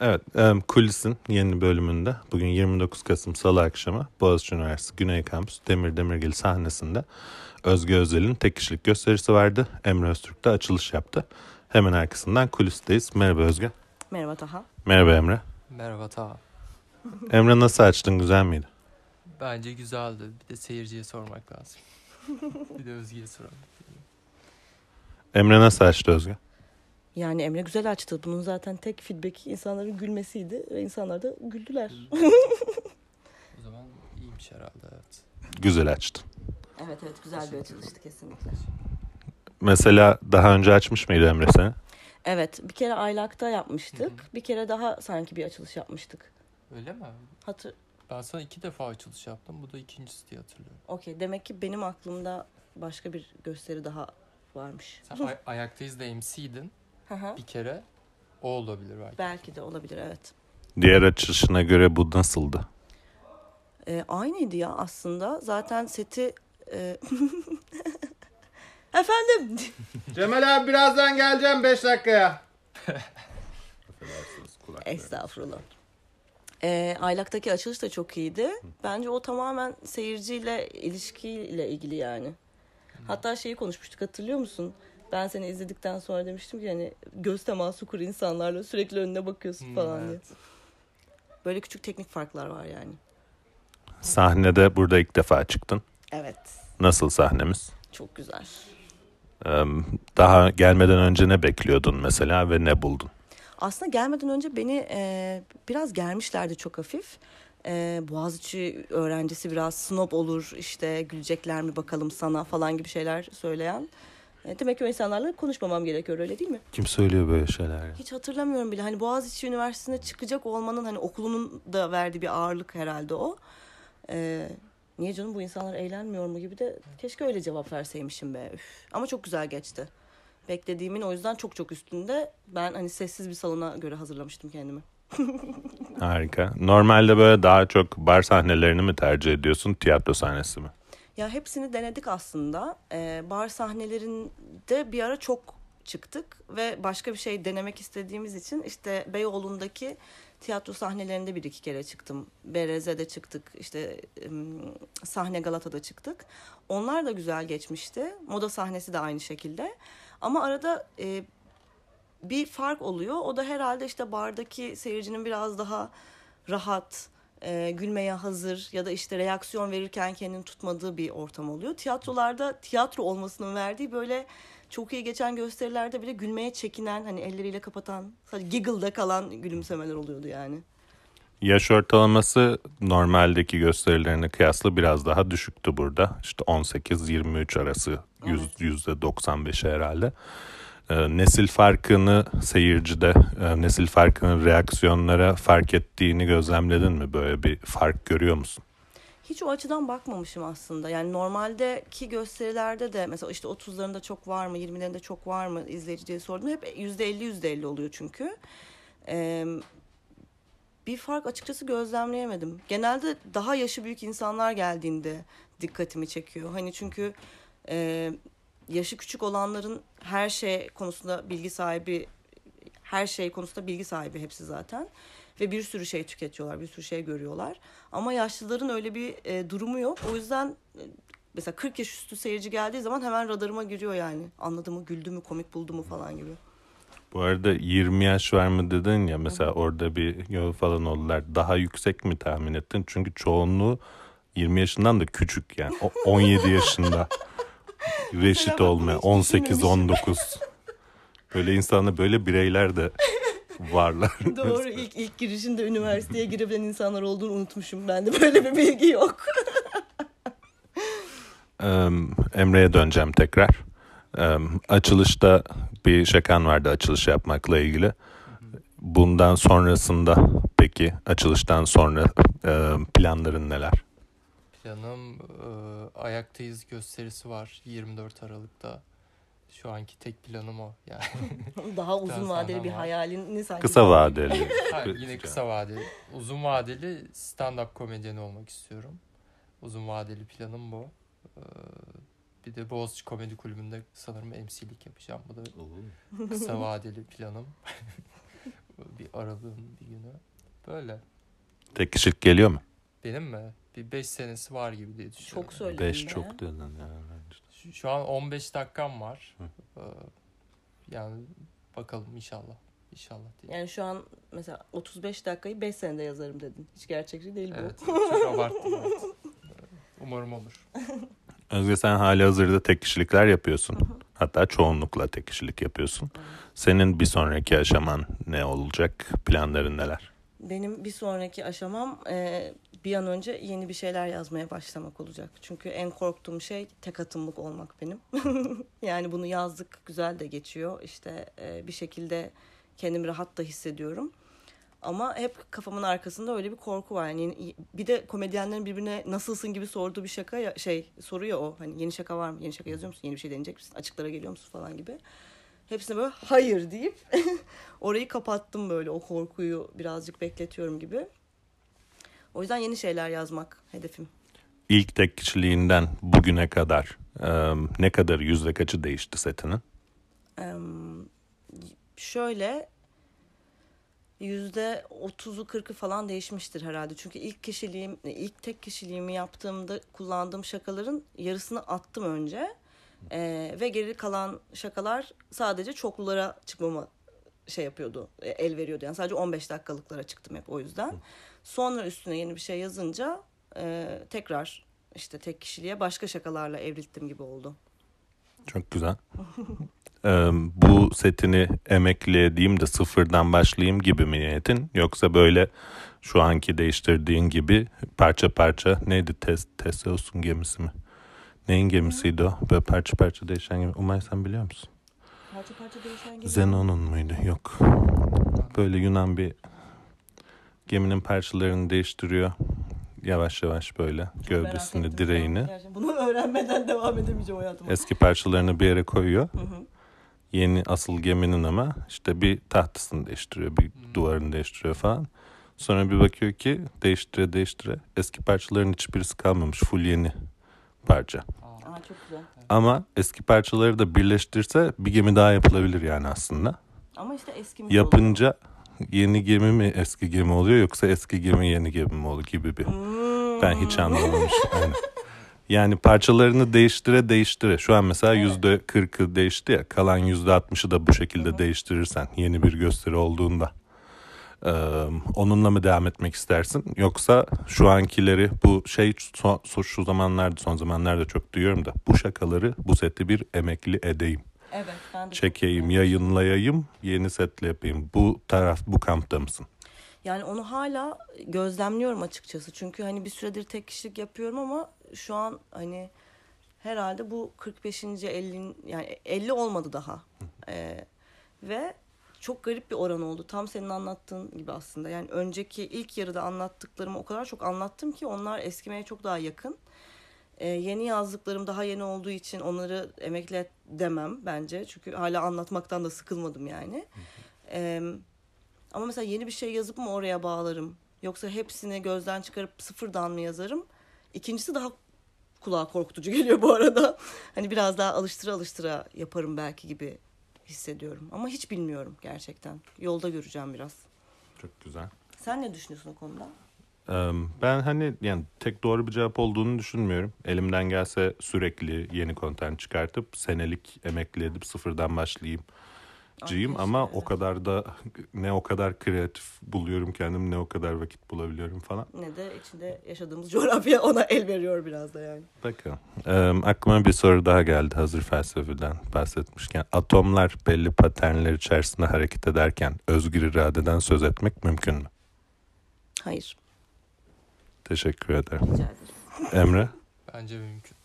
Evet, Kulis'in yeni bölümünde bugün 29 Kasım Salı akşamı Boğaziçi Üniversitesi Güney Kampüs Demir Demirgil sahnesinde Özge Özel'in tek kişilik gösterisi vardı. Emre Öztürk de açılış yaptı. Hemen arkasından Kulis'teyiz. Merhaba Özge. Merhaba Taha. Merhaba Emre. Merhaba Taha. Emre nasıl açtın? Güzel miydi? Bence güzeldi. Bir de seyirciye sormak lazım. bir de Özge'ye soralım. Emre nasıl açtı Özge? Yani Emre güzel açtı. Bunun zaten tek feedback insanların gülmesiydi ve insanlar da güldüler. O zaman iyiymiş herhalde evet. Güzel açtı. Evet evet güzel bir açılıştı kesinlikle. Mesela daha önce açmış mıydı Emre seni? Evet bir kere Aylak'ta yapmıştık. Hı Bir kere daha sanki bir açılış yapmıştık. Öyle mi? Hatır Ben sana iki defa açılış yaptım. Bu da ikincisi diye hatırlıyorum. Okey demek ki benim aklımda başka bir gösteri daha varmış. Sen ay- ayaktayız da MC'din Hı. bir kere. O olabilir belki. Belki de olabilir evet. Diğer açılışına göre bu nasıldı? Ee, aynıydı ya aslında. Zaten seti... e, Efendim? Cemal abi birazdan geleceğim 5 dakikaya. Estağfurullah. Ee, Aylak'taki açılış da çok iyiydi. Bence o tamamen seyirciyle ilişkiyle ilgili yani. Hatta şeyi konuşmuştuk hatırlıyor musun? Ben seni izledikten sonra demiştim ki hani göz teması kur insanlarla sürekli önüne bakıyorsun Hmm, falan diye. evet. Böyle küçük teknik farklar var yani. Sahnede burada ilk defa çıktın. Evet. Nasıl sahnemiz? Çok güzel. Ee, Daha gelmeden önce ne bekliyordun mesela ve ne buldun? Aslında gelmeden önce beni e, biraz germişlerdi çok hafif. E, Boğaziçi öğrencisi biraz snob olur işte gülecekler mi bakalım sana falan gibi şeyler söyleyen. E, demek ki o insanlarla konuşmamam gerekiyor öyle değil mi? Kim söylüyor böyle şeyler? Hiç hatırlamıyorum bile. Hani Boğaziçi Üniversitesi'ne çıkacak olmanın hani okulunun da verdiği bir ağırlık herhalde o. E, niye canım bu insanlar eğlenmiyor mu gibi de keşke öyle cevap verseymişim be. Üf. Ama çok güzel geçti. Beklediğimin o yüzden çok çok üstünde. Ben hani sessiz bir salona göre hazırlamıştım kendimi. Harika. Normalde böyle daha çok bar sahnelerini mi tercih ediyorsun, tiyatro sahnesi mi? Ya hepsini denedik aslında. Ee, bar sahnelerinde bir ara çok çıktık ve başka bir şey denemek istediğimiz için işte Beyoğlu'ndaki tiyatro sahnelerinde bir iki kere çıktım. Berez'e çıktık, işte sahne Galata'da çıktık. Onlar da güzel geçmişti. Moda sahnesi de aynı şekilde. Ama arada e, bir fark oluyor. O da herhalde işte bardaki seyircinin biraz daha rahat, e, gülmeye hazır ya da işte reaksiyon verirken kendini tutmadığı bir ortam oluyor. Tiyatrolarda tiyatro olmasının verdiği böyle çok iyi geçen gösterilerde bile gülmeye çekinen hani elleriyle kapatan sadece giggle'da kalan gülümsemeler oluyordu yani. Yaş ortalaması normaldeki gösterilerine kıyasla biraz daha düşüktü burada. İşte 18-23 arası Evet. %95'e herhalde. Ee, nesil farkını seyircide, e, nesil farkının reaksiyonlara fark ettiğini gözlemledin mi? Böyle bir fark görüyor musun? Hiç o açıdan bakmamışım aslında. Yani normaldeki gösterilerde de mesela işte 30'larında çok var mı, 20'lerinde çok var mı izleyici diye sordum. Hep %50 %50 oluyor çünkü. Ee, bir fark açıkçası gözlemleyemedim. Genelde daha yaşı büyük insanlar geldiğinde dikkatimi çekiyor. Hani çünkü e, yaşı küçük olanların her şey konusunda bilgi sahibi, her şey konusunda bilgi sahibi hepsi zaten. Ve bir sürü şey tüketiyorlar, bir sürü şey görüyorlar. Ama yaşlıların öyle bir e, durumu yok. O yüzden e, mesela 40 yaş üstü seyirci geldiği zaman hemen radarıma giriyor yani. Anladı mı, güldü mü, komik buldu mu falan gibi. Bu arada 20 yaş var mı dedin ya mesela orada bir yol falan oldular. Daha yüksek mi tahmin ettin? Çünkü çoğunluğu 20 yaşından da küçük yani. O 17 yaşında. Reşit bunu hiç 18-19. Böyle insanlar böyle bireyler de varlar. Doğru ilk ilk girişinde üniversiteye girebilen insanlar olduğunu unutmuşum. Bende böyle bir bilgi yok. Em, Emre'ye döneceğim tekrar. Em, açılışta bir şakan vardı açılış yapmakla ilgili. Bundan sonrasında peki açılıştan sonra em, planların neler? Planım e, ayaktayız gösterisi var 24 Aralık'ta. Şu anki tek planım o. Yani Daha uzun vadeli bir var. hayalini sanki. Kısa vadeli. Hayır, yine kısa vadeli. Uzun vadeli stand-up komedyen olmak istiyorum. Uzun vadeli planım bu. Ee, bir de Boğaziçi Komedi Kulübü'nde sanırım MC'lik yapacağım. Bu da kısa vadeli planım. Ee, bir aralığın bir günü. Böyle. Tek kişilik geliyor mu? Benim mi? Bir 5 senesi var gibi diye düşünüyorum. Çok söyledim 5 be. çok dedin yani. Şu, şu an 15 dakikam var. Hı. Ee, yani bakalım inşallah. İnşallah diye. Yani şu an mesela 35 dakikayı 5 senede yazarım dedin. Hiç gerçekçi değil bu. Evet, çok abarttım. Evet. Umarım olur. Özge sen hali hazırda tek kişilikler yapıyorsun. Hatta çoğunlukla tek kişilik yapıyorsun. Senin bir sonraki aşaman ne olacak? Planların neler? Benim bir sonraki aşamam e, bir an önce yeni bir şeyler yazmaya başlamak olacak. Çünkü en korktuğum şey tek atımlık olmak benim. yani bunu yazdık, güzel de geçiyor. İşte e, bir şekilde kendimi rahat da hissediyorum. Ama hep kafamın arkasında öyle bir korku var. Yani bir de komedyenlerin birbirine nasılsın gibi sorduğu bir şaka ya, şey soruyor o. Hani yeni şaka var mı? Yeni şaka yazıyor musun? Yeni bir şey deneyecek misin? Açıklara geliyor musun falan gibi. Hepsine böyle hayır deyip orayı kapattım böyle o korkuyu birazcık bekletiyorum gibi. O yüzden yeni şeyler yazmak hedefim. İlk tek kişiliğinden bugüne kadar e, ne kadar yüzde kaçı değişti setinin? Ee, şöyle yüzde otuzu kırkı falan değişmiştir herhalde. Çünkü ilk kişiliğim, ilk tek kişiliğimi yaptığımda kullandığım şakaların yarısını attım önce. Ee, ve geri kalan şakalar sadece çoklulara çıkmama şey yapıyordu, e, el veriyordu. Yani sadece 15 dakikalıklara çıktım hep o yüzden. Sonra üstüne yeni bir şey yazınca e, tekrar işte tek kişiliğe başka şakalarla evrildim gibi oldu. Çok güzel. E, bu setini emekli edeyim de sıfırdan başlayayım gibi mi niyetin? Yoksa böyle şu anki değiştirdiğin gibi parça parça neydi? Tes, Teseus'un gemisi mi? Neyin gemisiydi o? Böyle parça parça değişen gemi. Umay sen biliyor musun? Parça parça değişen gibi. Zenon'un muydu? Yok. Böyle Yunan bir geminin parçalarını değiştiriyor. Yavaş yavaş böyle Merak gövdesini, ettim direğini. Gerçekten Bunu öğrenmeden devam edemeyeceğim hayatıma. Eski parçalarını bir yere koyuyor. Hı hı. Yeni asıl geminin ama işte bir tahtasını değiştiriyor, bir Hmm. duvarını değiştiriyor falan. Sonra bir bakıyor ki değiştire değiştire eski parçaların hiçbirisi kalmamış. Full yeni parça. Aa, çok güzel. Ama eski parçaları da birleştirse bir gemi daha yapılabilir yani aslında. Ama işte eskimiş Yapınca yeni gemi mi eski gemi oluyor yoksa eski gemi yeni gemi mi oluyor gibi bir. oluyor. Ben hiç anlamamışım. Aynen. Yani parçalarını değiştire değiştire. Şu an mesela Evet. yüzde kırkı değişti ya. Kalan yüzde altmışı da bu şekilde Hı hı. değiştirirsen yeni bir gösteri olduğunda. Ee, onunla mı devam etmek istersin? Yoksa şu ankileri bu şey son- şu zamanlarda son zamanlarda çok duyuyorum da bu şakaları bu seti bir emekli edeyim. Evet ben de Çekeyim, yayınlayayım, yeni setle yapayım. Bu taraf bu kampta mısın? Yani onu hala gözlemliyorum açıkçası. Çünkü hani bir süredir tek kişilik yapıyorum ama şu an hani herhalde bu 45. 50 yani 50 olmadı daha. Ee, ve çok garip bir oran oldu. Tam senin anlattığın gibi aslında. Yani önceki ilk yarıda anlattıklarımı o kadar çok anlattım ki onlar eskimeye çok daha yakın. Ee, yeni yazdıklarım daha yeni olduğu için onları emekle demem bence. Çünkü hala anlatmaktan da sıkılmadım yani. Ee, ama mesela yeni bir şey yazıp mı oraya bağlarım? Yoksa hepsini gözden çıkarıp sıfırdan mı yazarım? İkincisi daha kulağa korkutucu geliyor bu arada. Hani biraz daha alıştıra alıştıra yaparım belki gibi hissediyorum. Ama hiç bilmiyorum gerçekten. Yolda göreceğim biraz. Çok güzel. Sen ne düşünüyorsun o konuda? Ben hani yani tek doğru bir cevap olduğunu düşünmüyorum. Elimden gelse sürekli yeni content çıkartıp senelik emekli edip sıfırdan başlayayım. Ciyim keşke ama o kadar da ne o kadar kreatif buluyorum kendim ne o kadar vakit bulabiliyorum falan. Ne de içinde yaşadığımız coğrafya ona el veriyor biraz da yani. Bakalım. Ee, aklıma bir soru daha geldi hazır felsefeden bahsetmişken. Atomlar belli paternler içerisinde hareket ederken özgür iradeden söz etmek mümkün mü? Hayır. Teşekkür ederim. Rica ederim. Emre? bence mümkün.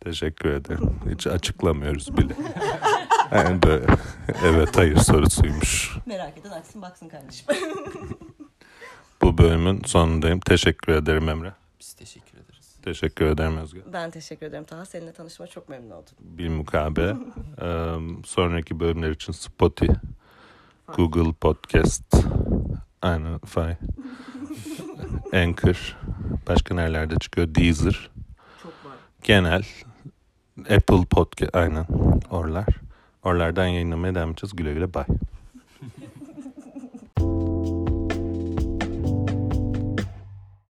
Teşekkür ederim. Hiç açıklamıyoruz bile. Yani böyle evet hayır sorusuymuş. Merak eden açsın baksın kardeşim. Bu bölümün sonundayım. Teşekkür ederim Emre. Biz teşekkür ederiz. Teşekkür ederim Özgür. ben teşekkür ederim Taha. Seninle tanışma çok memnun oldum. Bir mukabe. Ee, sonraki bölümler için Spotify, Google Podcast, aynen Fay, Anchor, başka nerelerde çıkıyor? Deezer, Çok var. genel, Apple Podcast, aynen oralar. Oralardan yayınlamaya devam edeceğiz. Güle güle bye.